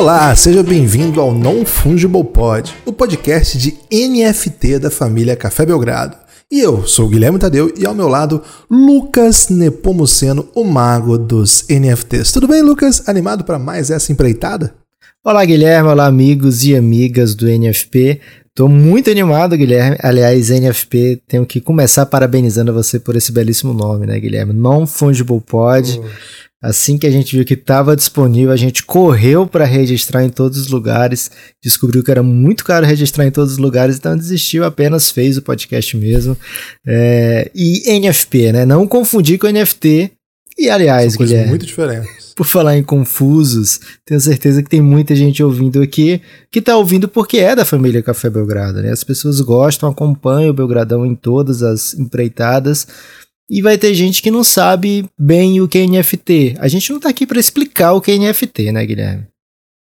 Olá, seja bem-vindo ao Non Fungible Pod, o podcast de NFT da família Café Belgrado. E eu sou o Guilherme Tadeu e ao meu lado, Lucas Nepomuceno, o mago dos NFTs. Tudo bem, Lucas? Animado para mais essa empreitada? Olá, Guilherme. Olá, amigos e amigas do NFP. Tô muito animado, Guilherme. Aliás, NFP, tenho que começar parabenizando você por esse belíssimo nome, né, Guilherme? Non Fungible Pod. Assim que a gente viu que estava disponível, a gente correu para registrar em todos os lugares, descobriu que era muito caro registrar em todos os lugares, então desistiu, apenas fez o podcast mesmo. É, e NFP, né? Não confundir com NFT. E aliás, São Guilherme. muito diferentes. Por falar em confusos, tenho certeza que tem muita gente ouvindo aqui que está ouvindo porque é da família Café Belgrado, né? As pessoas gostam, acompanham o Belgradão em todas as empreitadas. E vai ter gente que não sabe bem o que é NFT. A gente não tá aqui para explicar o que é NFT, né, Guilherme?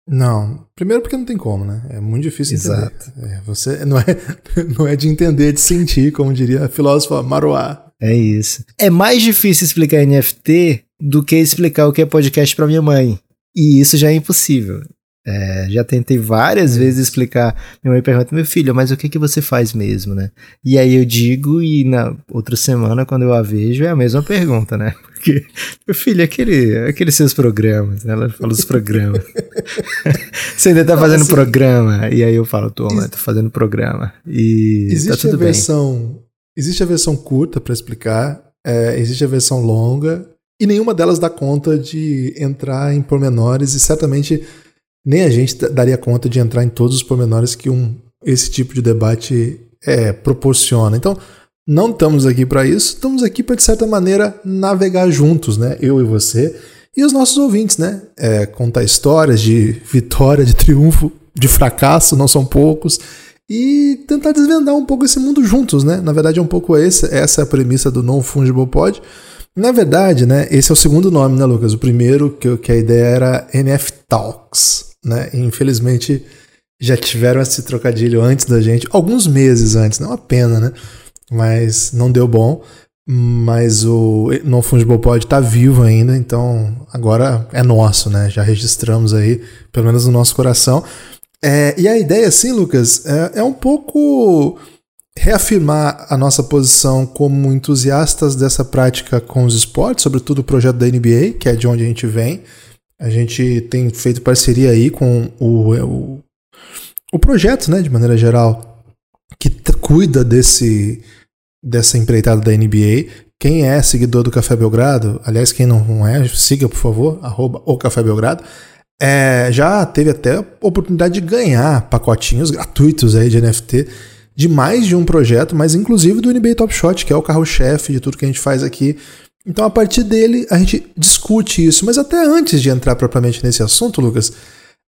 Não, primeiro porque não tem como, né? É muito difícil Exato. entender. É, você não é, não é de entender, de sentir, como diria a filósofa Maruá. É isso. É mais difícil explicar NFT do que explicar o que é podcast para minha mãe. E isso já é impossível. É, já tentei várias vezes explicar. Minha mãe pergunta, meu filho, mas o que, que você faz mesmo, né? E aí eu digo, e na outra semana, quando eu a vejo, é a mesma pergunta, né? Porque, meu filho, aquele, aqueles seus programas, né? Ela fala os programas. você ainda tá Não, fazendo assim, programa? E aí eu falo, tô, mas tô fazendo programa. E tá Existe tudo a versão. Existe a versão curta para explicar, é, existe a versão longa, e nenhuma delas dá conta de entrar em pormenores, e certamente nem a gente daria conta de entrar em todos os pormenores que um, esse tipo de debate é, proporciona. Então, não estamos aqui para isso, estamos aqui para, de certa maneira, navegar juntos, né? Eu e você, e os nossos ouvintes, né? É, contar histórias de vitória, de triunfo, de fracasso, não são poucos, e tentar desvendar um pouco esse mundo juntos, né? Na verdade, é um pouco esse, essa é a premissa do Non Fungible Pod. Na verdade, né, esse é o segundo nome, né, Lucas? O primeiro, que, que a ideia era NF Talks, né? Infelizmente, já tiveram esse trocadilho antes da gente, alguns meses antes, não é uma pena, né? Mas não deu bom. Mas o Non Fungible Pod tá vivo ainda, então agora é nosso, né? Já registramos aí, pelo menos no nosso coração. É, e a ideia, assim, Lucas, é, é um pouco reafirmar a nossa posição como entusiastas dessa prática com os esportes, sobretudo o projeto da NBA, que é de onde a gente vem. A gente tem feito parceria aí com o, o, o projeto, né, de maneira geral, que cuida desse, dessa empreitada da NBA. Quem é seguidor do Café Belgrado, aliás, quem não é, siga, por favor, arroba o Café Belgrado. É, já teve até a oportunidade de ganhar pacotinhos gratuitos aí de NFT de mais de um projeto, mas inclusive do NBA Top Shot, que é o carro-chefe de tudo que a gente faz aqui. Então, a partir dele, a gente discute isso. Mas até antes de entrar propriamente nesse assunto, Lucas,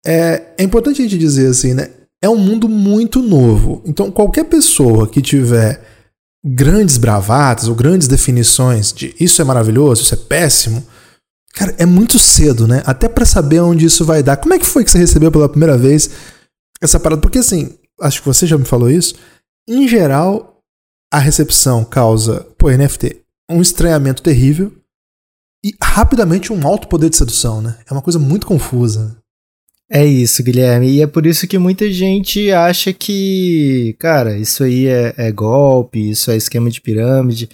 é, é importante a gente dizer assim, né? É um mundo muito novo. Então, qualquer pessoa que tiver grandes bravatas ou grandes definições de isso é maravilhoso, isso é péssimo, cara, é muito cedo, né? Até para saber onde isso vai dar. Como é que foi que você recebeu pela primeira vez essa parada? Porque assim, acho que você já me falou isso. Em geral, a recepção causa, pô, NFT, um estranhamento terrível e rapidamente um alto poder de sedução, né? É uma coisa muito confusa. É isso, Guilherme. E é por isso que muita gente acha que, cara, isso aí é, é golpe, isso é esquema de pirâmide.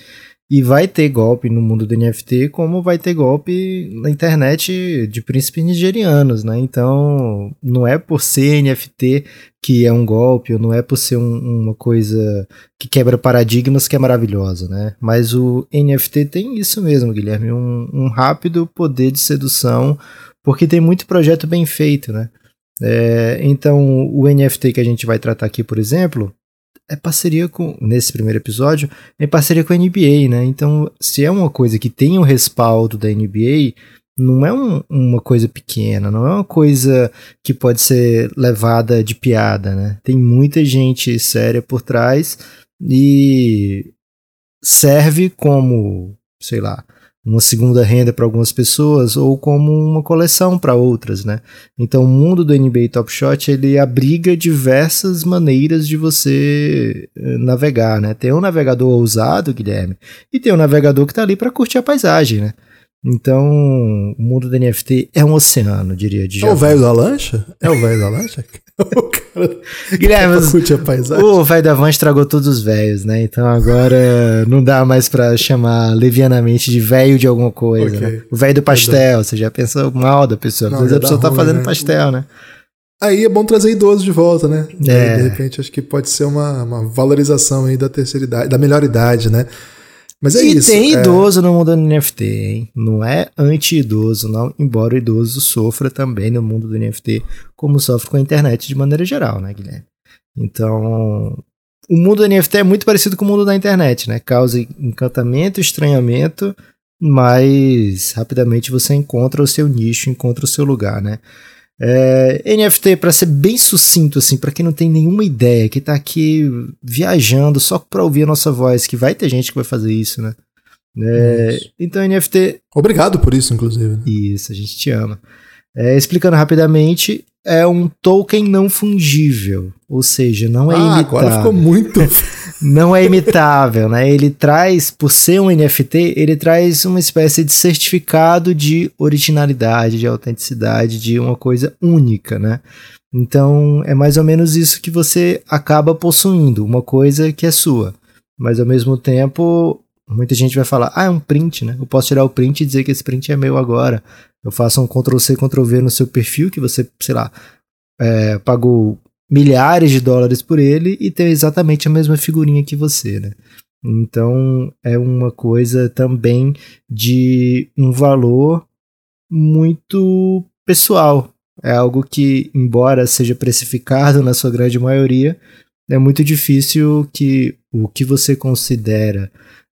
E vai ter golpe no mundo do NFT, como vai ter golpe na internet de príncipes nigerianos, né? Então, não é por ser NFT que é um golpe, ou não é por ser um, uma coisa que quebra paradigmas que é maravilhosa, né? Mas o NFT tem isso mesmo, Guilherme, um, um rápido poder de sedução, porque tem muito projeto bem feito, né? É, então, o NFT que a gente vai tratar aqui, por exemplo, é parceria com, nesse primeiro episódio, é parceria com a NBA, né? Então, se é uma coisa que tem o respaldo da NBA, não é um, uma coisa pequena, não é uma coisa que pode ser levada de piada, né? Tem muita gente séria por trás e serve como, sei lá, uma segunda renda para algumas pessoas ou como uma coleção para outras, né? Então o mundo do NBA Top Shot ele abriga diversas maneiras de você navegar, né? Tem um navegador ousado, Guilherme, e tem um navegador que está ali para curtir a paisagem, né? Então, o mundo do NFT é um oceano, diria. De é o velho da lancha? É o velho da lancha? o cara Guilherme, o velho da van estragou todos os velhos, né? Então agora não dá mais pra chamar levianamente de velho de alguma coisa, okay. né? O velho do pastel, você já pensou mal da pessoa. Não, a pessoa tá ruim, fazendo né? pastel, né? Aí é bom trazer idoso de volta, né? É. De repente, acho que pode ser uma, uma valorização aí da terceira idade, da melhor idade, né? Mas é e isso. E tem é... idoso no mundo do NFT, hein? Não é anti-idoso, não, embora o idoso sofra também no mundo do NFT, como sofre com a internet de maneira geral, né, Guilherme? Então, o mundo do NFT é muito parecido com o mundo da internet, né? Causa encantamento, estranhamento, mas rapidamente você encontra o seu nicho, encontra o seu lugar, né? É, NFT, para ser bem sucinto, assim, para quem não tem nenhuma ideia, que tá aqui viajando só para ouvir a nossa voz, que vai ter gente que vai fazer isso, né? É, então, NFT. Obrigado por isso, inclusive. Né? Isso, a gente te ama. É, explicando rapidamente, é um token não fungível, ou seja, não é ah, imitável. agora ficou muito. não é imitável, né? Ele traz, por ser um NFT, ele traz uma espécie de certificado de originalidade, de autenticidade, de uma coisa única, né? Então, é mais ou menos isso que você acaba possuindo, uma coisa que é sua. Mas ao mesmo tempo, muita gente vai falar: "Ah, é um print, né? Eu posso tirar o print e dizer que esse print é meu agora". Eu faço um Ctrl C, Ctrl V no seu perfil, que você, sei lá, é, pagou milhares de dólares por ele e tem exatamente a mesma figurinha que você, né? Então é uma coisa também de um valor muito pessoal. É algo que, embora seja precificado na sua grande maioria, é muito difícil que o que você considera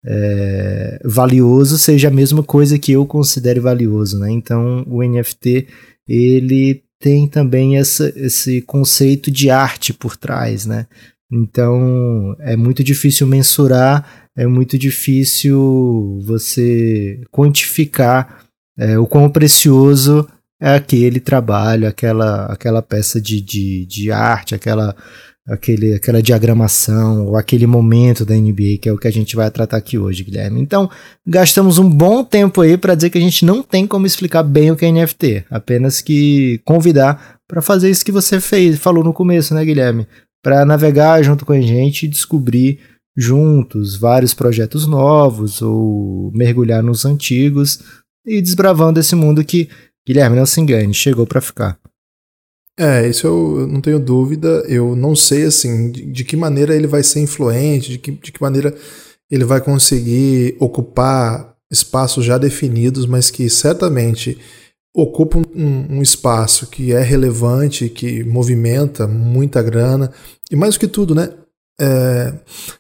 é, valioso seja a mesma coisa que eu considere valioso, né? Então o NFT ele tem também essa, esse conceito de arte por trás, né? Então é muito difícil mensurar, é muito difícil você quantificar é, o quão precioso é aquele trabalho, aquela, aquela peça de, de, de arte, aquela aquele, aquela diagramação ou aquele momento da NBA, que é o que a gente vai tratar aqui hoje, Guilherme. Então, gastamos um bom tempo aí para dizer que a gente não tem como explicar bem o que é NFT, apenas que convidar para fazer isso que você fez, falou no começo, né, Guilherme? Para navegar junto com a gente e descobrir juntos vários projetos novos ou mergulhar nos antigos e desbravando esse mundo que, Guilherme, não se engane, chegou para ficar. É, isso eu não tenho dúvida. Eu não sei assim de, de que maneira ele vai ser influente, de que, de que maneira ele vai conseguir ocupar espaços já definidos, mas que certamente ocupam um, um, espaço que é relevante, que movimenta muita grana e mais do que tudo, né? É,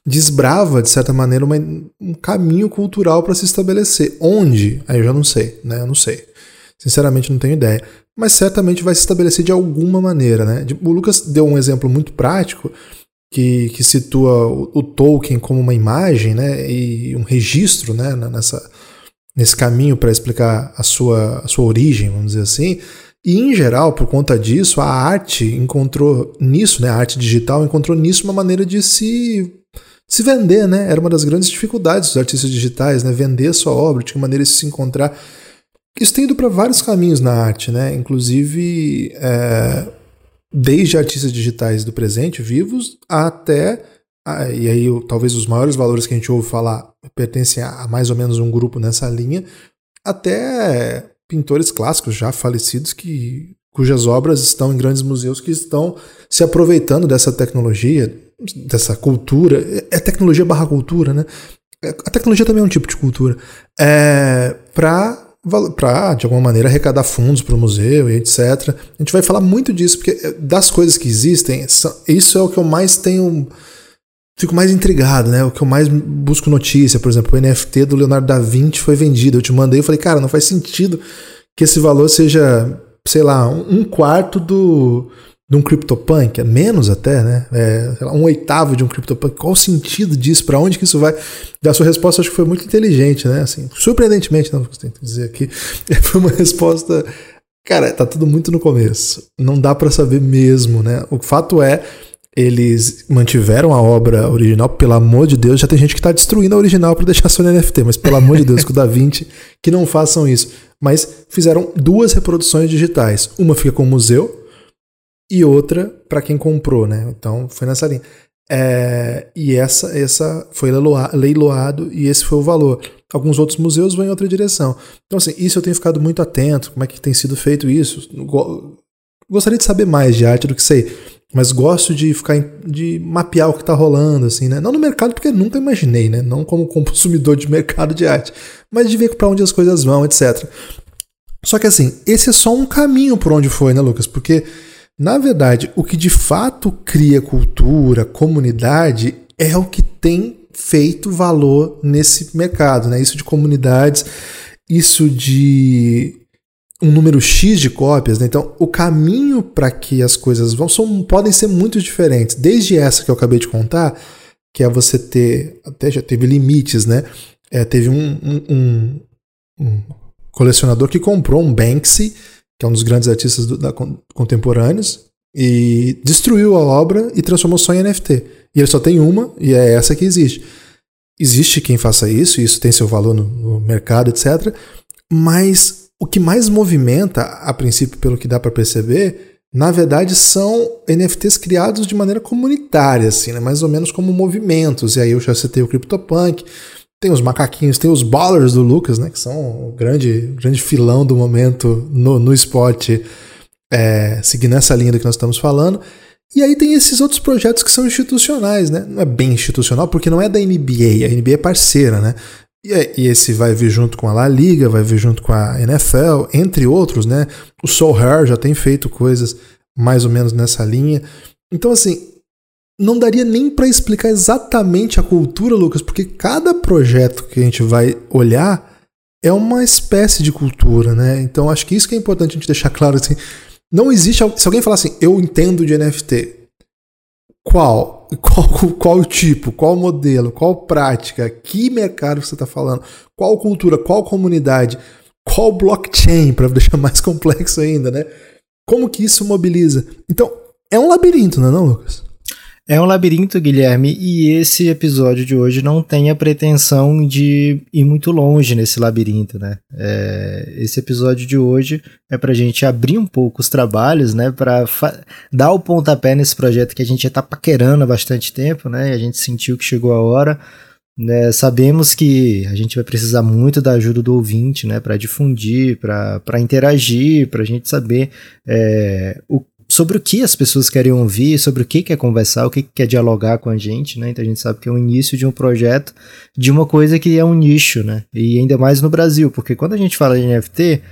desbrava de certa maneira uma, um caminho cultural para se estabelecer. Onde? Aí eu já não sei, né? Eu não sei. Sinceramente, não tenho ideia mas certamente vai se estabelecer de alguma maneira. Né? O Lucas deu um exemplo muito prático que, que situa o, o Tolkien como uma imagem né? e um registro né? nessa, nesse caminho para explicar a sua, a sua origem, vamos dizer assim. E, em geral, por conta disso, a arte encontrou nisso, né, a arte digital encontrou nisso uma maneira de se, se vender. Né? Era uma das grandes dificuldades dos artistas digitais, né? vender a sua obra, tinha maneira de se encontrar isso tem ido para vários caminhos na arte, né? Inclusive, é, desde artistas digitais do presente, vivos, até. E aí, talvez os maiores valores que a gente ouve falar pertencem a mais ou menos um grupo nessa linha, até pintores clássicos já falecidos que cujas obras estão em grandes museus que estão se aproveitando dessa tecnologia, dessa cultura. É tecnologia barra cultura, né? A tecnologia também é um tipo de cultura. É, para para, de alguma maneira, arrecadar fundos para o museu e etc. A gente vai falar muito disso, porque eh, das coisas que existem, isso é o que eu mais tenho. Fico mais intrigado, né? O que eu mais busco notícia, por exemplo, o NFT do Leonardo da Vinci foi vendido. Eu te mandei e falei, cara, não faz sentido que esse valor seja, sei lá, um quarto do, de um CryptoPunk, menos até, né? É, lá, um oitavo de um CryptoPunk. Qual o sentido disso? Para onde que isso vai? Da sua resposta, acho que foi muito inteligente, né? Assim, surpreendentemente, não, que dizer aqui, foi uma resposta. Cara, tá tudo muito no começo. Não dá para saber mesmo, né? O fato é, eles mantiveram a obra original, pelo amor de Deus, já tem gente que está destruindo a original para deixar só no NFT, mas pelo amor de Deus, com o Da Vinci, que não façam isso. Mas fizeram duas reproduções digitais. Uma fica com o museu e outra para quem comprou, né? Então foi nessa linha. É, e essa, essa foi leiloado e esse foi o valor. Alguns outros museus vão em outra direção. Então, assim, isso eu tenho ficado muito atento, como é que tem sido feito isso. Gostaria de saber mais de arte do que sei, mas gosto de ficar de mapear o que está rolando, assim, né? Não no mercado, porque nunca imaginei, né? Não como consumidor de mercado de arte, mas de ver para onde as coisas vão, etc. Só que assim, esse é só um caminho por onde foi, né, Lucas? Porque na verdade, o que de fato cria cultura, comunidade, é o que tem feito valor nesse mercado, né? Isso de comunidades, isso de um número X de cópias, né? Então, o caminho para que as coisas vão são, podem ser muito diferentes. Desde essa que eu acabei de contar, que é você ter, até já teve limites, né? É, teve um, um, um, um colecionador que comprou um Banksy que é um dos grandes artistas do, da, contemporâneos, e destruiu a obra e transformou só em NFT. E ele só tem uma, e é essa que existe. Existe quem faça isso, e isso tem seu valor no, no mercado, etc. Mas o que mais movimenta, a princípio, pelo que dá para perceber, na verdade são NFTs criados de maneira comunitária, assim, né? mais ou menos como movimentos. E aí eu já citei o CryptoPunk, tem os macaquinhos, tem os ballers do Lucas, né? Que são o grande, grande filão do momento no, no esporte, é, seguindo essa linha do que nós estamos falando. E aí tem esses outros projetos que são institucionais, né? Não é bem institucional, porque não é da NBA, a NBA é parceira, né? E, e esse vai vir junto com a La Liga, vai vir junto com a NFL, entre outros, né? O Soul Hair já tem feito coisas mais ou menos nessa linha. Então, assim, não daria nem para explicar exatamente a cultura, Lucas, porque cada projeto que a gente vai olhar é uma espécie de cultura, né? Então acho que isso que é importante a gente deixar claro assim. Não existe. Se alguém falar assim, eu entendo de NFT, qual? Qual, qual tipo? Qual modelo? Qual prática? Que mercado você está falando? Qual cultura? Qual comunidade? Qual blockchain? Para deixar mais complexo ainda, né? Como que isso mobiliza? Então, é um labirinto, não é, não, Lucas? É um labirinto, Guilherme, e esse episódio de hoje não tem a pretensão de ir muito longe nesse labirinto, né? É, esse episódio de hoje é para a gente abrir um pouco os trabalhos, né? Para dar o pontapé nesse projeto que a gente já está paquerando há bastante tempo, né? E a gente sentiu que chegou a hora. Né? Sabemos que a gente vai precisar muito da ajuda do ouvinte, né? Para difundir, para interagir, para a gente saber é, o sobre o que as pessoas querem ouvir, sobre o que quer conversar, o que quer dialogar com a gente, né? Então a gente sabe que é o início de um projeto, de uma coisa que é um nicho, né? E ainda mais no Brasil, porque quando a gente fala de NFT,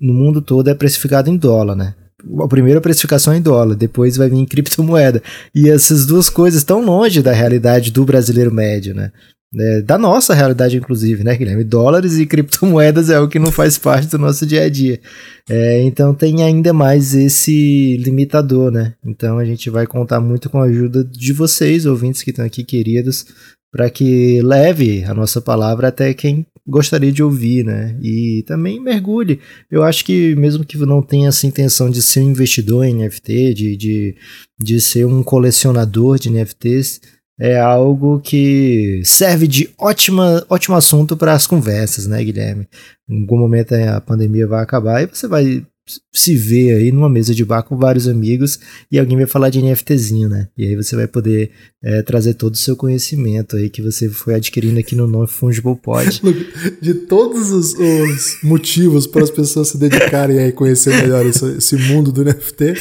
no mundo todo é precificado em dólar, né? A primeira precificação é em dólar, depois vai vir em criptomoeda. E essas duas coisas estão longe da realidade do brasileiro médio, né? É, da nossa realidade, inclusive, né, Guilherme? Dólares e criptomoedas é o que não faz parte do nosso dia a dia. É, então tem ainda mais esse limitador, né? Então a gente vai contar muito com a ajuda de vocês, ouvintes que estão aqui, queridos, para que leve a nossa palavra até quem gostaria de ouvir, né? E também mergulhe. Eu acho que mesmo que não tenha essa intenção de ser um investidor em NFT, de, de, de ser um colecionador de NFTs, é algo que serve de ótima, ótimo assunto para as conversas, né, Guilherme? Em algum momento a pandemia vai acabar e você vai se ver aí numa mesa de bar com vários amigos e alguém vai falar de NFTzinho, né? E aí você vai poder é, trazer todo o seu conhecimento aí que você foi adquirindo aqui no Non Fungible Pod. De todos os, os motivos para as pessoas se dedicarem a conhecer melhor esse, esse, mundo do NFT,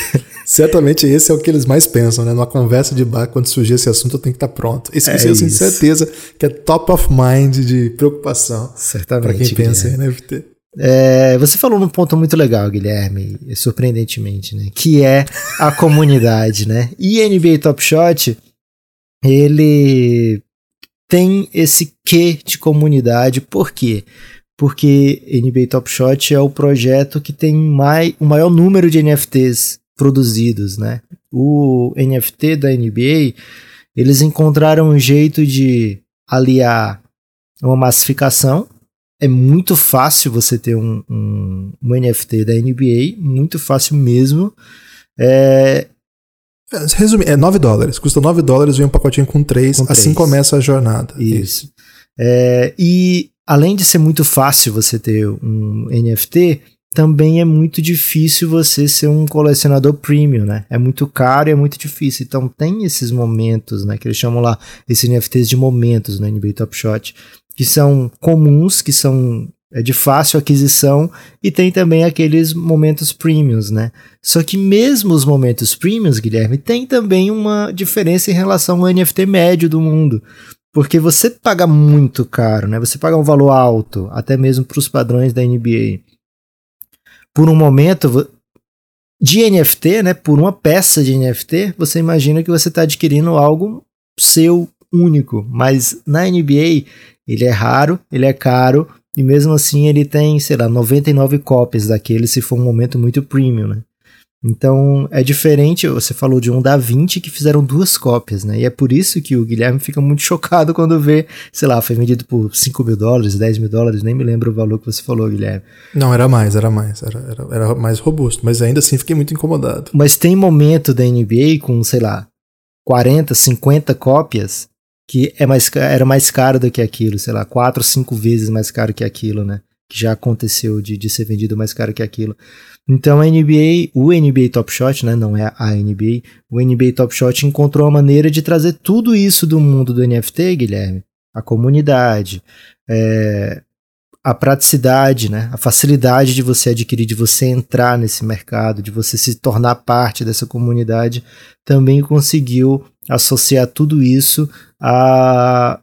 certamente esse é o que eles mais pensam, né? Numa conversa de bar, quando surgir esse assunto, eu tenho que estar pronto. Esse, é eu tenho certeza que é top of mind de preocupação para quem pensa em NFT. É, você falou num ponto muito legal, Guilherme, surpreendentemente, né? Que é a comunidade, né? E NBA Top Shot, ele tem esse quê de comunidade, por quê? Porque NBA Top Shot é o projeto que tem mai, o maior número de NFTs produzidos, né? O NFT da NBA, eles encontraram um jeito de aliar uma massificação é muito fácil você ter um, um, um NFT da NBA, muito fácil mesmo. É, É, Resumir, é 9 dólares. Custa 9 dólares, vem um pacotinho com 3. Com assim três. começa a jornada. Isso. É, e além de ser muito fácil você ter um NFT, também é muito difícil você ser um colecionador premium, né? É muito caro e é muito difícil. Então tem esses momentos, né? Que eles chamam lá, esses NFTs de momentos no NBA Top Shot, que são comuns, que são é de fácil aquisição e tem também aqueles momentos premiums, né? Só que mesmo os momentos premiums, Guilherme, tem também uma diferença em relação ao NFT médio do mundo. Porque você paga muito caro, né? Você paga um valor alto, até mesmo para os padrões da NBA. Por um momento de NFT, né? Por uma peça de NFT, você imagina que você está adquirindo algo seu único. Mas na NBA ele é raro, ele é caro e mesmo assim ele tem, sei lá, 99 cópias daquele se for um momento muito premium, né? Então é diferente, você falou de um da 20 que fizeram duas cópias, né? E é por isso que o Guilherme fica muito chocado quando vê, sei lá, foi vendido por 5 mil dólares, 10 mil dólares, nem me lembro o valor que você falou, Guilherme. Não, era mais, era mais. Era, era, era mais robusto. Mas ainda assim fiquei muito incomodado. Mas tem momento da NBA com, sei lá, 40, 50 cópias que é mais, era mais caro do que aquilo, sei lá, 4, 5 vezes mais caro que aquilo, né? Que já aconteceu de, de ser vendido mais caro que aquilo. Então a NBA, o NBA Top Shot, né? Não é a NBA, o NBA Top Shot encontrou uma maneira de trazer tudo isso do mundo do NFT, Guilherme. A comunidade, é, a praticidade, né? A facilidade de você adquirir, de você entrar nesse mercado, de você se tornar parte dessa comunidade, também conseguiu associar tudo isso à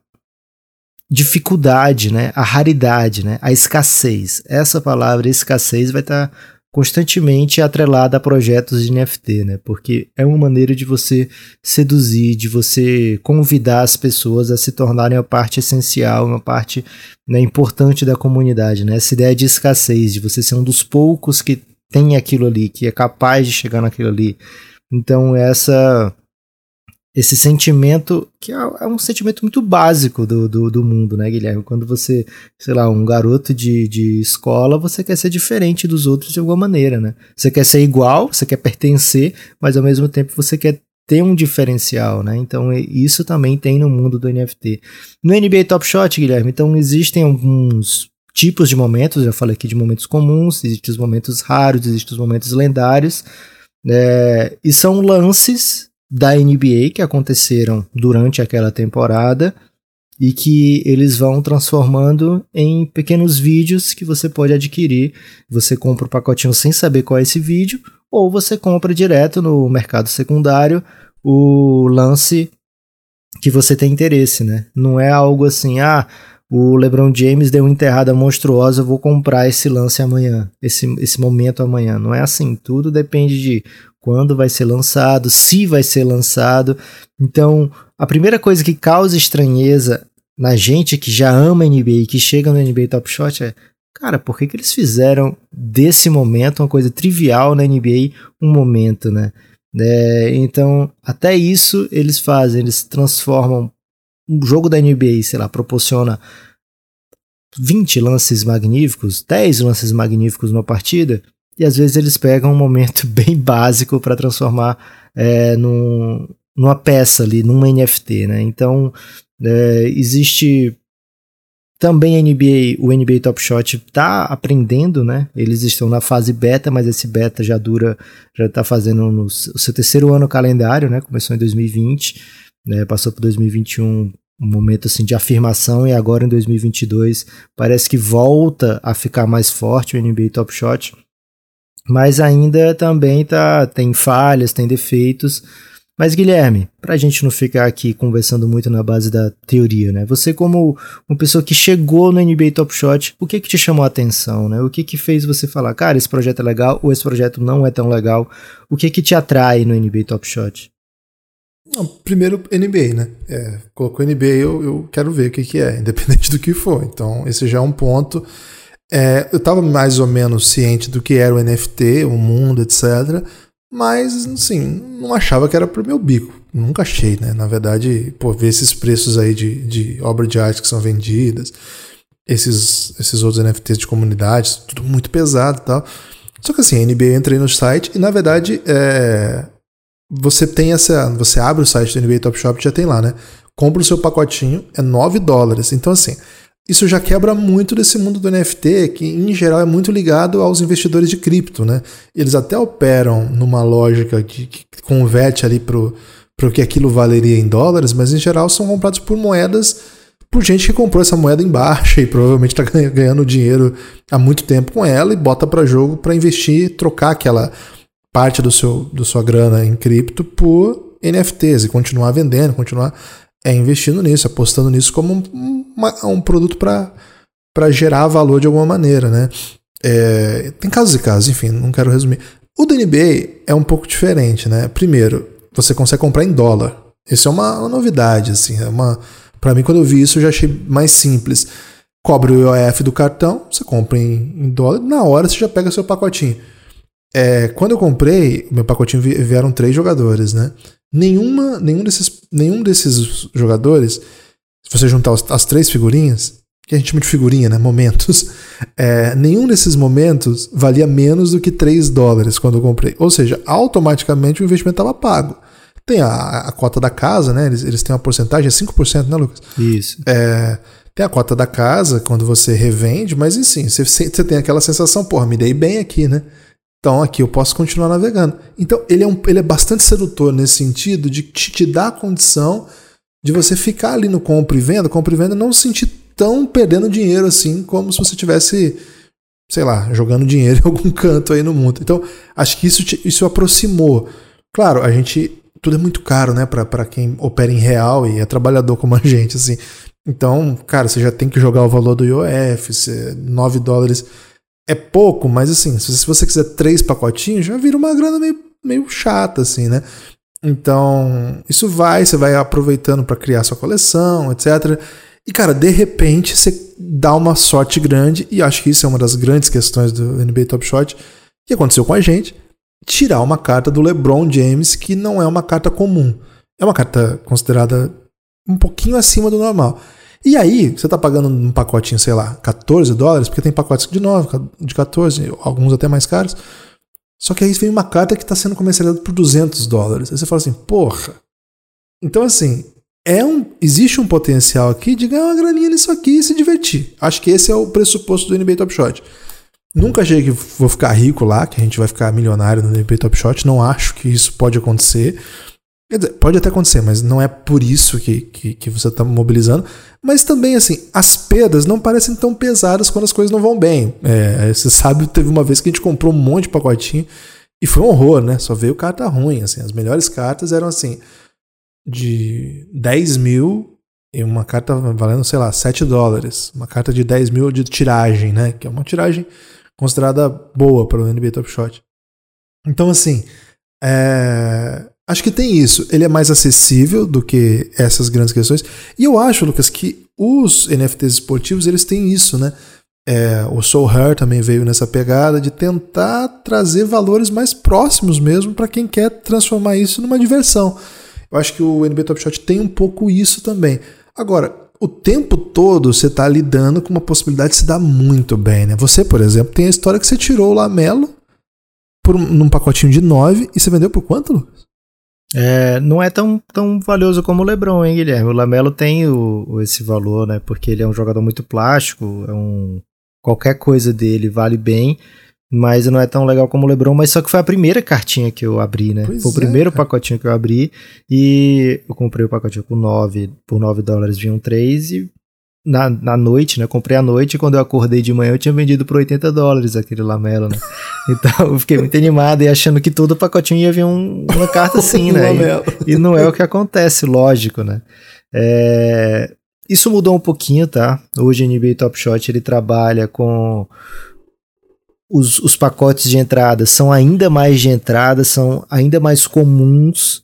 dificuldade, né? A raridade, né? A escassez. Essa palavra escassez vai estar constantemente atrelada a projetos de NFT, né? Porque é uma maneira de você seduzir, de você convidar as pessoas a se tornarem uma parte essencial, uma parte né, importante da comunidade, né? Essa ideia de escassez, de você ser um dos poucos que tem aquilo ali, que é capaz de chegar naquilo ali. Então essa esse sentimento que é, é um sentimento muito básico do, do, do, mundo, né, Guilherme? Quando você, sei lá, um garoto de, de escola, você quer ser diferente dos outros de alguma maneira, né? Você quer ser igual, você quer pertencer, mas ao mesmo tempo você quer ter um diferencial, né? Então isso também tem no mundo do NFT. No NBA Top Shot, Guilherme, então existem alguns tipos de momentos, já falei aqui de momentos comuns, existem os momentos raros, existem os momentos lendários, é, e são lances da NBA que aconteceram durante aquela temporada e que eles vão transformando em pequenos vídeos que você pode adquirir. Você compra o pacotinho sem saber qual é esse vídeo, ou você compra direto no mercado secundário o lance que você tem interesse, né? Não é algo assim, ah, o LeBron James deu uma enterrada monstruosa, eu vou comprar esse lance amanhã, esse, esse momento amanhã. Não é assim, tudo depende de quando vai ser lançado, se vai ser lançado. Então, a primeira coisa que causa estranheza na gente que já ama NBA e que chega no NBA Top Shot é, cara, por que, que eles fizeram desse momento uma coisa trivial na NBA um momento, né? É, então, até isso eles fazem, eles transformam um jogo da NBA, sei lá, proporciona 20 lances magníficos, 10 lances magníficos numa partida, e às vezes eles pegam um momento bem básico para transformar é, num, numa peça ali, num NFT, né? Então, é, existe também NBA, o NBA Top Shot está aprendendo, né? Eles estão na fase beta, mas esse beta já dura, já está fazendo no, o seu terceiro ano calendário, né? Começou em 2020, né? passou por 2021 um momento assim de afirmação e agora em 2022 parece que volta a ficar mais forte o NBA Top Shot mas ainda também tá, tem falhas, tem defeitos. Mas Guilherme, para a gente não ficar aqui conversando muito na base da teoria, né? Você como uma pessoa que chegou no NBA Top Shot, o que que te chamou a atenção, né? O que que fez você falar, cara, esse projeto é legal ou esse projeto não é tão legal? O que que te atrai no NBA Top Shot? Não, primeiro NBA, né? É, colocou NBA, eu, eu quero ver o que que é, independente do que for. Então, esse já é um ponto. É, eu estava mais ou menos ciente do que era o NFT, o mundo, etc. Mas, assim, não achava que era pro meu bico. Nunca achei, né? Na verdade, pô, ver esses preços aí de, de obra de arte que são vendidas, esses, esses outros NFTs de comunidades, tudo muito pesado e tal. Só que assim, a NBA eu entrei no site e, na verdade, é, você tem essa. Você abre o site do NBA Top Shop já tem lá, né? Compra o seu pacotinho, é 9 dólares. Então, assim, isso já quebra muito desse mundo do NFT, que em geral é muito ligado aos investidores de cripto, né? Eles até operam numa lógica de, que converte ali pro, pro que aquilo valeria em dólares, mas em geral são comprados por moedas por gente que comprou essa moeda em baixa e provavelmente está ganhando dinheiro há muito tempo com ela e bota para jogo para investir, trocar aquela parte do seu do sua grana em cripto por NFTs e continuar vendendo, continuar é, investindo nisso, apostando nisso como um, uma, um produto para gerar valor de alguma maneira, né? É, tem casos e casos, enfim, não quero resumir. O do NBA é um pouco diferente, né? Primeiro, você consegue comprar em dólar. Isso é uma, uma novidade, assim, é uma para mim, quando eu vi isso, eu já achei mais simples. Cobre o IOF do cartão, você compra em, em dólar, na hora você já pega seu pacotinho. É, quando eu comprei, meu pacotinho vieram três jogadores, né? Nenhuma, nenhum, desses, nenhum desses jogadores, se você juntar as, as três figurinhas, que a gente chama de figurinha, né? Momentos. É, nenhum desses momentos valia menos do que 3 dólares quando eu comprei. Ou seja, automaticamente o investimento estava pago. Tem a, a cota da casa, né? Eles, eles têm uma porcentagem, é 5%, né, Lucas? Isso. É, tem a cota da casa quando você revende, mas sim, você, você tem aquela sensação, porra, me dei bem aqui, né? Então aqui eu posso continuar navegando. Então ele é, um, ele é bastante sedutor nesse sentido de te, te dar a condição de você ficar ali no compra e venda, compra e venda, não se sentir tão perdendo dinheiro assim como se você tivesse, sei lá, jogando dinheiro em algum canto aí no mundo. Então acho que isso, te, isso aproximou. Claro, a gente tudo é muito caro, né, para quem opera em real e é trabalhador como a gente, assim. Então, cara, você já tem que jogar o valor do IOF, 9 dólares é pouco, mas assim, se você quiser três pacotinhos, já vira uma grana meio, meio chata, assim, né? Então, isso vai, você vai aproveitando para criar sua coleção, etc. E, cara, de repente você dá uma sorte grande, e acho que isso é uma das grandes questões do NBA Top Shot, que aconteceu com a gente, tirar uma carta do LeBron James que não é uma carta comum. É uma carta considerada um pouquinho acima do normal. E aí, você está pagando um pacotinho, sei lá, 14 dólares, porque tem pacotes de 9, de 14, alguns até mais caros. Só que aí vem uma carta que está sendo comercializada por 200 dólares. Aí você fala assim, porra. Então, assim, é um, existe um potencial aqui de ganhar uma graninha nisso aqui e se divertir. Acho que esse é o pressuposto do NBA Top Shot. Nunca achei que vou ficar rico lá, que a gente vai ficar milionário no NBA Top Shot. Não acho que isso pode acontecer. Dizer, pode até acontecer, mas não é por isso que, que, que você está mobilizando. Mas também, assim, as perdas não parecem tão pesadas quando as coisas não vão bem. É, você sabe, teve uma vez que a gente comprou um monte de pacotinho e foi um horror, né? Só veio carta ruim. Assim, as melhores cartas eram assim, de 10 mil e uma carta valendo, sei lá, 7 dólares. Uma carta de 10 mil de tiragem, né? Que é uma tiragem considerada boa para o NBA Top Shot. Então, assim, é... acho que tem isso. Ele é mais acessível do que essas grandes questões. E eu acho, Lucas, que os NFTs esportivos eles têm isso, né? É, o Soul Her também veio nessa pegada de tentar trazer valores mais próximos mesmo para quem quer transformar isso numa diversão. Eu acho que o NBA Top Shot tem um pouco isso também. Agora, o tempo todo você está lidando com uma possibilidade de se dar muito bem, né? Você, por exemplo, tem a história que você tirou o Lamelo por, num pacotinho de 9 e você vendeu por quanto, Lucas? É, não é tão, tão valioso como o LeBron, hein, Guilherme? O Lamelo tem o, esse valor, né? Porque ele é um jogador muito plástico, é um qualquer coisa dele vale bem mas não é tão legal como o LeBron, mas só que foi a primeira cartinha que eu abri, né? Pois foi o primeiro é, pacotinho que eu abri e eu comprei o pacotinho por 9, por 9 dólares vinham 3 e na, na noite, né? Comprei à noite e quando eu acordei de manhã eu tinha vendido por 80 dólares aquele lamelo, né? Então eu fiquei muito animado e achando que todo pacotinho ia vir um, uma carta assim, né? E, e, não é o que acontece, lógico, né? É, isso mudou um pouquinho, tá? Hoje o NBA Top Shot ele trabalha com os, os pacotes de entrada são ainda mais de entrada, são ainda mais comuns.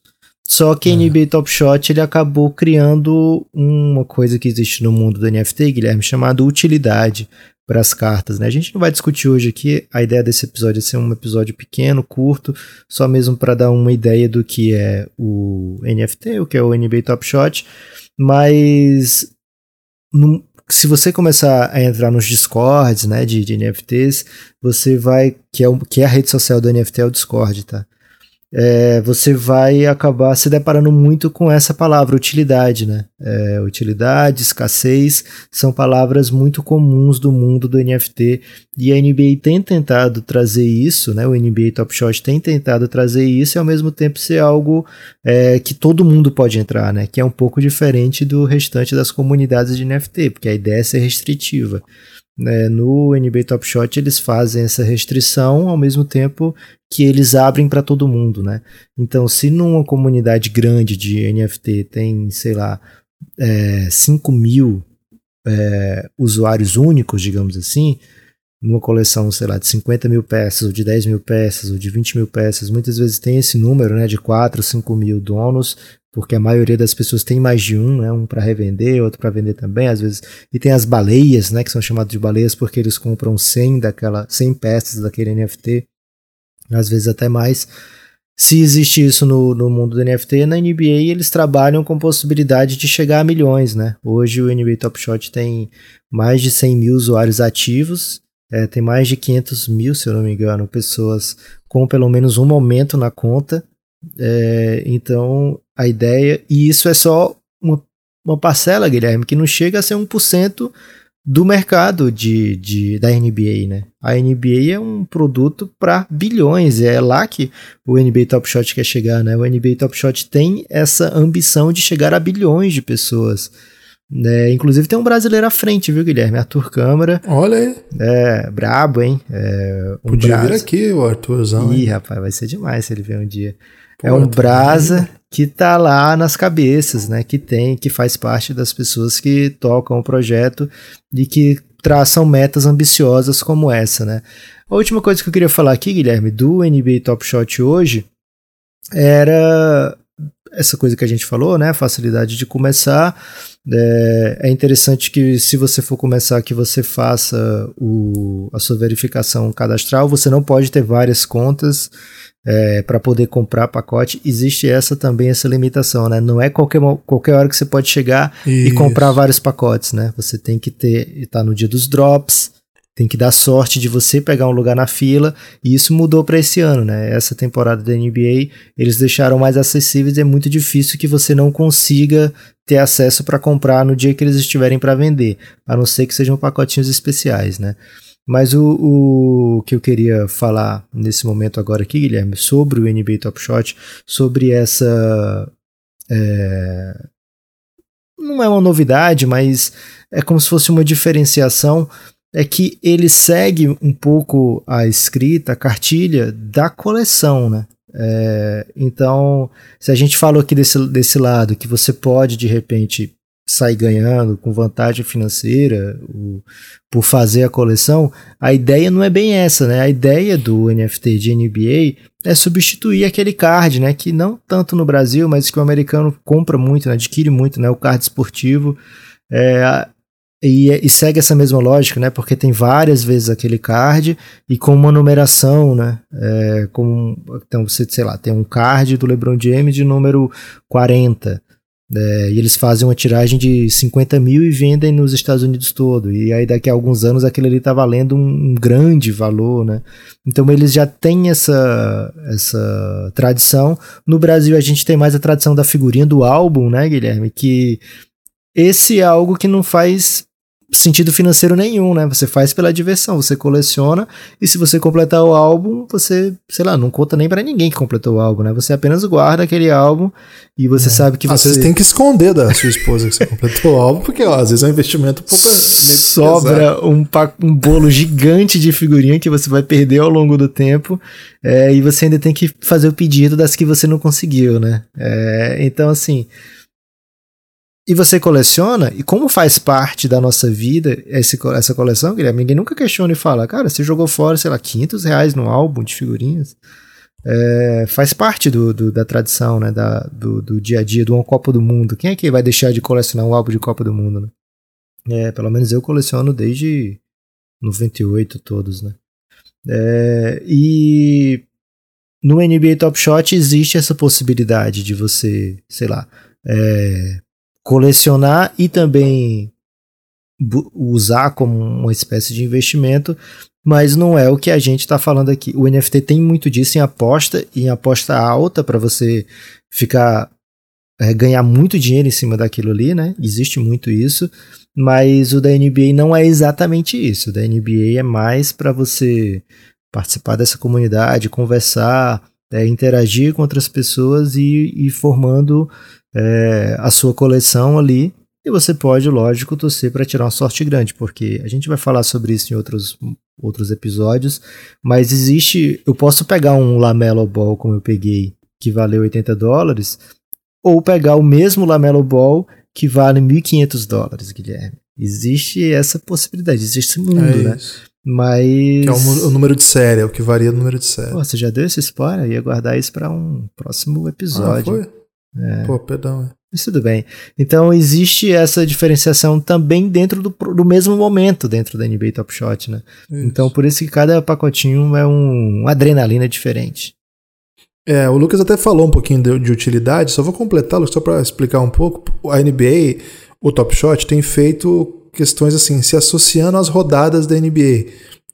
Só que a NBA Top Shot ele acabou criando uma coisa que existe no mundo do NFT, Guilherme, chamada utilidade para as cartas. Né? A gente não vai discutir hoje aqui, a ideia desse episódio é ser um episódio pequeno, curto, só mesmo para dar uma ideia do que é o NFT, o que é o NBA Top Shot, mas se você começar a entrar nos Discords, né, de, de NFTs, você vai, que é, que é a rede social do NFT, é o Discord, tá? É, você vai acabar se deparando muito com essa palavra, utilidade, né? É, utilidade, escassez, são palavras muito comuns do mundo do NFT e a NBA tem tentado trazer isso, né? O NBA Top Shot tem tentado trazer isso e ao mesmo tempo ser algo é, que todo mundo pode entrar, né? Que é um pouco diferente do restante das comunidades de NFT, porque a ideia é ser restritiva. Né? No NBA Top Shot eles fazem essa restrição ao mesmo tempo que eles abrem para todo mundo, né? Então, se numa comunidade grande de NFT tem, sei lá, é, 5 mil é, usuários únicos, digamos assim, numa coleção, sei lá, de 50 mil peças, ou de 10 mil peças, ou de 20 mil peças, muitas vezes tem esse número, né, de 4, 5 mil donos, porque a maioria das pessoas tem mais de um, né, um para revender, outro para vender também, às vezes, e tem as baleias, né, que são chamadas de baleias porque eles compram 100 daquela 100 peças daquele NFT às vezes até mais. Se existe isso no, no mundo do NFT, na NBA eles trabalham com possibilidade de chegar a milhões, né? Hoje o NBA Top Shot tem mais de 100 mil usuários ativos, é, tem mais de 500 mil, se eu não me engano, pessoas com pelo menos um momento na conta. É, então a ideia, e isso é só uma, uma parcela, Guilherme, que não chega a ser 1% do mercado de, de, da NBA, né? A NBA é um produto para bilhões, é lá que o NBA Top Shot quer chegar, né? O NBA Top Shot tem essa ambição de chegar a bilhões de pessoas. Né? inclusive tem um brasileiro à frente, viu, Guilherme? Arthur Câmara. Olha aí. É, brabo, hein? É, um Podia vir aqui, o Arthurzão. Ih, hein? rapaz, vai ser demais se ele vier um dia. Pô, é um brasa que tá lá nas cabeças, né? Que tem, que faz parte das pessoas que tocam o projeto e que traçam metas ambiciosas como essa, né? A última coisa que eu queria falar aqui, Guilherme, do NBA Top Shot hoje era essa coisa que a gente falou, né? Facilidade de começar. É, é, interessante que se você for começar, que você faça o, a sua verificação cadastral. Você não pode ter várias contas é, para poder comprar pacote, existe essa também, essa limitação, né? Não é qualquer, qualquer hora que você pode chegar Isso. e comprar vários pacotes, né? Você tem que ter, estar tá no dia dos drops, tem que dar sorte de você pegar um lugar na fila, e isso mudou para esse ano, né? Essa temporada da NBA, eles deixaram mais acessíveis, é muito difícil que você não consiga ter acesso para comprar no dia que eles estiverem para vender, a não ser que sejam pacotinhos especiais, né? Mas o, o que eu queria falar nesse momento agora aqui, Guilherme, sobre o NBA Top Shot, sobre essa. É, não é uma novidade, mas é como se fosse uma diferenciação. É que ele segue um pouco a escrita, a cartilha da coleção, né? É, então, se a gente falou aqui desse, desse lado que você pode de repente sair ganhando com vantagem financeira o, por fazer a coleção, a ideia não é bem essa, né? A ideia do NFT de NBA é substituir aquele card, né? Que não tanto no Brasil, mas que o americano compra muito, né? adquire muito, né? O card esportivo. É, e, e, segue essa mesma lógica, né? Porque tem várias vezes aquele card e com uma numeração, né? É, com, então você, sei lá, tem um card do LeBron James de número 40. É, e eles fazem uma tiragem de 50 mil e vendem nos Estados Unidos todo. E aí daqui a alguns anos aquele ali tá valendo um, um grande valor, né? Então eles já têm essa, essa tradição. No Brasil a gente tem mais a tradição da figurinha do álbum, né, Guilherme? Que esse é algo que não faz sentido financeiro nenhum, né? Você faz pela diversão, você coleciona e se você completar o álbum, você, sei lá, não conta nem para ninguém que completou o álbum, né? Você apenas guarda aquele álbum e você é. sabe que às você... vezes tem que esconder da sua esposa que você completou o álbum, porque ó, às vezes é um investimento um pouco sobra um, um bolo gigante de figurinha que você vai perder ao longo do tempo é, e você ainda tem que fazer o pedido das que você não conseguiu, né? É, então assim e você coleciona, e como faz parte da nossa vida esse, essa coleção, Guilherme, ninguém nunca questiona e fala, cara, você jogou fora, sei lá, 500 reais no álbum de figurinhas. É, faz parte do, do, da tradição, né, da, do, do, dia a dia, do Copa do Mundo. Quem é que vai deixar de colecionar um álbum de Copa do Mundo, né? É, pelo menos eu coleciono desde 98 todos, né? É, e no NBA Top Shot existe essa possibilidade de você, sei lá, é, colecionar e também usar como uma espécie de investimento mas não é o que a gente está falando aqui. O NFT tem muito disso em aposta, em aposta alta para você ficar é, ganhar muito dinheiro em cima daquilo ali, né? Existe muito isso, mas o da NBA não é exatamente isso. O da NBA é mais para você participar dessa comunidade, conversar, é, interagir com outras pessoas e ir formando é, a sua coleção ali. E você pode, lógico, torcer para tirar uma sorte grande, porque a gente vai falar sobre isso em outros, outros episódios. Mas existe. Eu posso pegar um Lamelo Ball como eu peguei, que valeu 80 dólares, ou pegar o mesmo Lamelo Ball que vale 1.500 dólares, Guilherme. Existe essa possibilidade, existe esse mundo, é né? Mas. Que é o, o, número de série, é o que varia do número de série. Pô, você já deu esse spoiler? Eu ia guardar isso para um próximo episódio. Ah, foi? É. Pô, perdão. É. Mas tudo bem. Então existe essa diferenciação também dentro do, do mesmo momento dentro da NBA Top Shot, né? Isso. Então por isso que cada pacotinho é um, uma adrenalina diferente. É, o Lucas até falou um pouquinho de, de utilidade, só vou completá-lo só para explicar um pouco. A NBA, o Top Shot, tem feito questões assim, se associando às rodadas da NBA.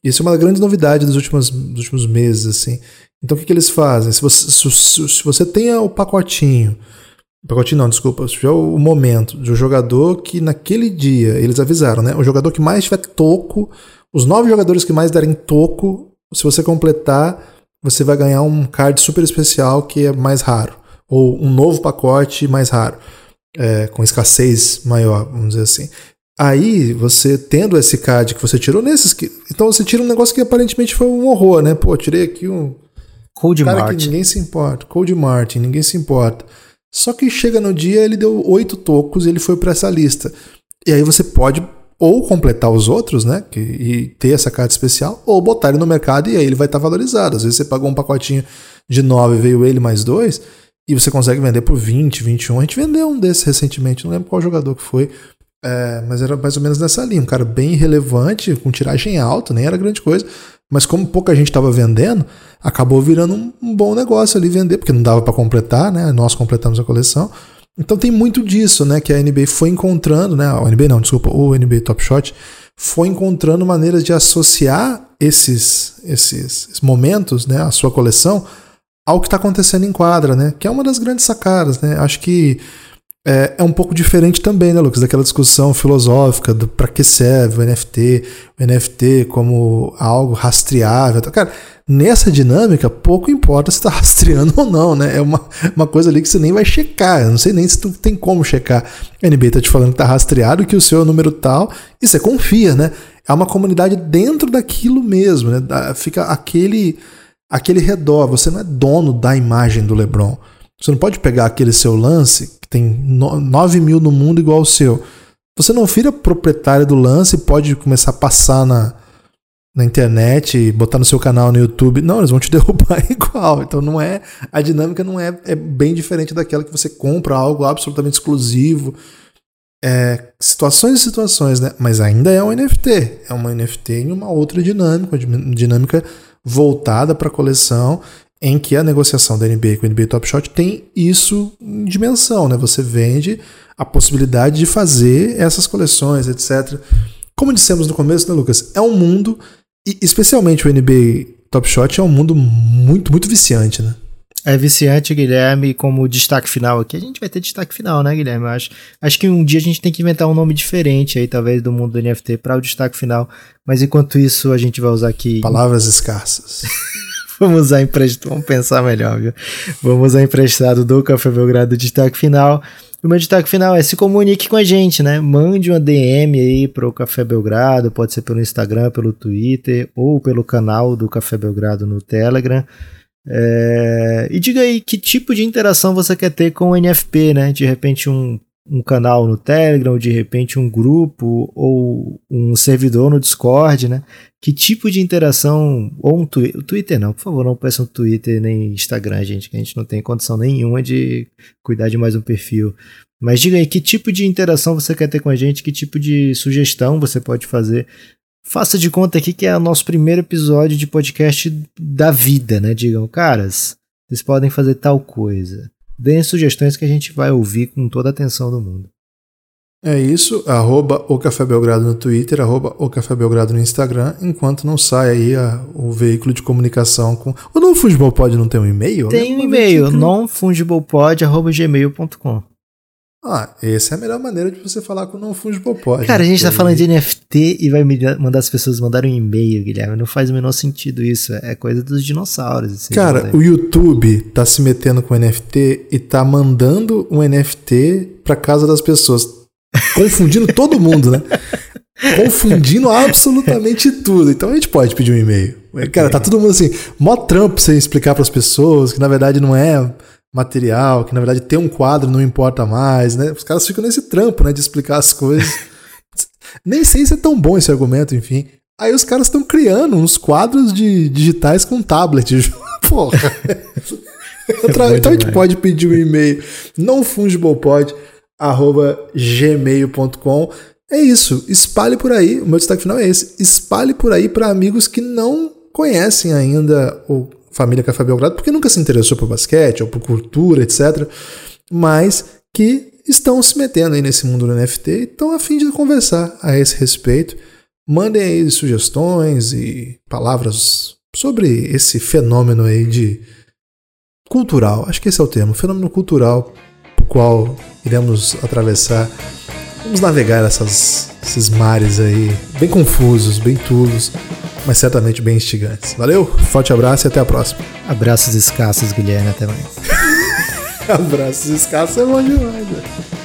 Isso é uma grande novidade dos últimos, dos últimos meses, assim. Então o que, que eles fazem? Se você, se, se você tem o pacotinho, pacotinho não, desculpa, se tiver o momento do jogador que naquele dia, eles avisaram, né? O jogador que mais tiver toco, os nove jogadores que mais derem toco, se você completar, você vai ganhar um card super especial que é mais raro. Ou um novo pacote mais raro. É, com escassez maior, vamos dizer assim. Aí, você tendo esse card que você tirou nesses. Que, então você tira um negócio que aparentemente foi um horror, né? Pô, tirei aqui um. Code cara Martin. que ninguém se importa. Code Martin, ninguém se importa. Só que chega no dia, ele deu oito tocos e ele foi para essa lista. E aí você pode ou completar os outros, né? Que, e ter essa carta especial, ou botar ele no mercado e aí ele vai estar tá valorizado. Às vezes você pagou um pacotinho de 9 veio ele mais dois, e você consegue vender por 20, 21. A gente vendeu um desses recentemente, não lembro qual jogador que foi. É, mas era mais ou menos nessa linha. Um cara bem relevante, com tiragem alta, nem era grande coisa. Mas como pouca gente estava vendendo, acabou virando um, um, bom negócio ali vender, porque não dava para completar, né? Nós completamos a coleção. Então tem muito disso, né? Que a NBA foi encontrando, né? O NBA não, desculpa, o NBA Top Shot foi encontrando maneiras de associar esses, esses, esses momentos, né? A sua coleção ao que está acontecendo em quadra, né? Que é uma das grandes sacadas, né? Acho que é, é, um pouco diferente também, né, Lucas, daquela discussão filosófica do para que serve o NFT, o NFT como algo rastreável. Cara, nessa dinâmica, pouco importa se está rastreando ou não, né? É uma, uma coisa ali que você nem vai checar. Eu não sei nem se tu tem como checar. A NBA está te falando que está rastreado, que o seu é o número tal, e você confia, né? É uma comunidade dentro daquilo mesmo, né? Fica aquele, aquele redor. Você não é dono da imagem do LeBron. Você não pode pegar aquele seu lance tem 9 mil no mundo igual o seu. Você não vira proprietário do lance e pode começar a passar na, na internet botar no seu canal no YouTube. Não, eles vão te derrubar igual. Então não é. A dinâmica não é, é bem diferente daquela que você compra algo absolutamente exclusivo. É, situações e situações, né? Mas ainda é um NFT. É uma NFT em uma outra dinâmica, uma dinâmica voltada para a coleção em que a negociação da NBA com o NBA Top Shot tem isso em dimensão, né? Você vende a possibilidade de fazer essas coleções, etc. Como dissemos no começo, né, Lucas? É um mundo, e especialmente o NBA Top Shot, é um mundo muito, muito viciante, né? É viciante, Guilherme, como destaque final aqui. A gente vai ter destaque final, né, Guilherme? Eu acho, acho que um dia a gente tem que inventar um nome diferente aí, talvez, do mundo do NFT para o destaque final. Mas enquanto isso, a gente vai usar aqui. Palavras escassas. Vamos usar emprestado, vamos pensar melhor, viu? Vamos usar emprestado do Café Belgrado destaque final. O meu destaque final é se comunique com a gente, né? Mande uma DM aí pro Café Belgrado, pode ser pelo Instagram, pelo Twitter ou pelo canal do Café Belgrado no Telegram. É... E diga aí que tipo de interação você quer ter com o NFP, né? De repente um um canal no Telegram, ou de repente um grupo, ou um servidor no Discord, né? Que tipo de interação, ou um Twitter, Twitter não, por favor, não peçam Twitter nem Instagram, gente, que a gente não tem condição nenhuma de cuidar de mais um perfil. Mas diga aí, que tipo de interação você quer ter com a gente, que tipo de sugestão você pode fazer. Faça de conta aqui que é o nosso primeiro episódio de podcast da vida, né? Digam, caras, vocês podem fazer tal coisa Deem sugestões que a gente vai ouvir com toda a atenção do mundo. É isso, arroba o Café Belgrado no Twitter, arroba o Café Belgrado no Instagram, enquanto não sai aí a, o veículo de comunicação com... O Não pode não ter um e-mail? Tem um e-mail, nonfungiblepod.gmail.com ah, essa é a melhor maneira de você falar com o não fungible pod. Cara, a gente tá falando de NFT e vai mandar as pessoas mandarem um e-mail, Guilherme. Não faz o menor sentido isso. É coisa dos dinossauros. Assim, Cara, o YouTube tá se metendo com NFT e tá mandando um NFT pra casa das pessoas. Confundindo todo mundo, né? Confundindo absolutamente tudo. Então a gente pode pedir um e-mail. Cara, tá todo mundo assim, mó trampo sem explicar para as pessoas que na verdade não é material, que na verdade ter um quadro não importa mais, né? Os caras ficam nesse trampo, né, de explicar as coisas. Nem sei se é tão bom esse argumento, enfim. Aí os caras estão criando uns quadros de digitais com tablet. Porra. É então a gente pode pedir um e-mail não gmail.com. É isso, espalhe por aí. O meu destaque final é esse: espalhe por aí para amigos que não conhecem ainda o família Café Belgrado, porque nunca se interessou por basquete ou por cultura, etc. Mas que estão se metendo aí nesse mundo do NFT e estão a fim de conversar a esse respeito. Mandem aí sugestões e palavras sobre esse fenômeno aí de cultural. Acho que esse é o termo, fenômeno cultural, o qual iremos atravessar. Vamos navegar essas, esses mares aí, bem confusos, bem turvos, mas certamente bem instigantes. Valeu, forte abraço e até a próxima. Abraços escassos, Guilherme, até mais. Abraços escassos é bom demais, velho.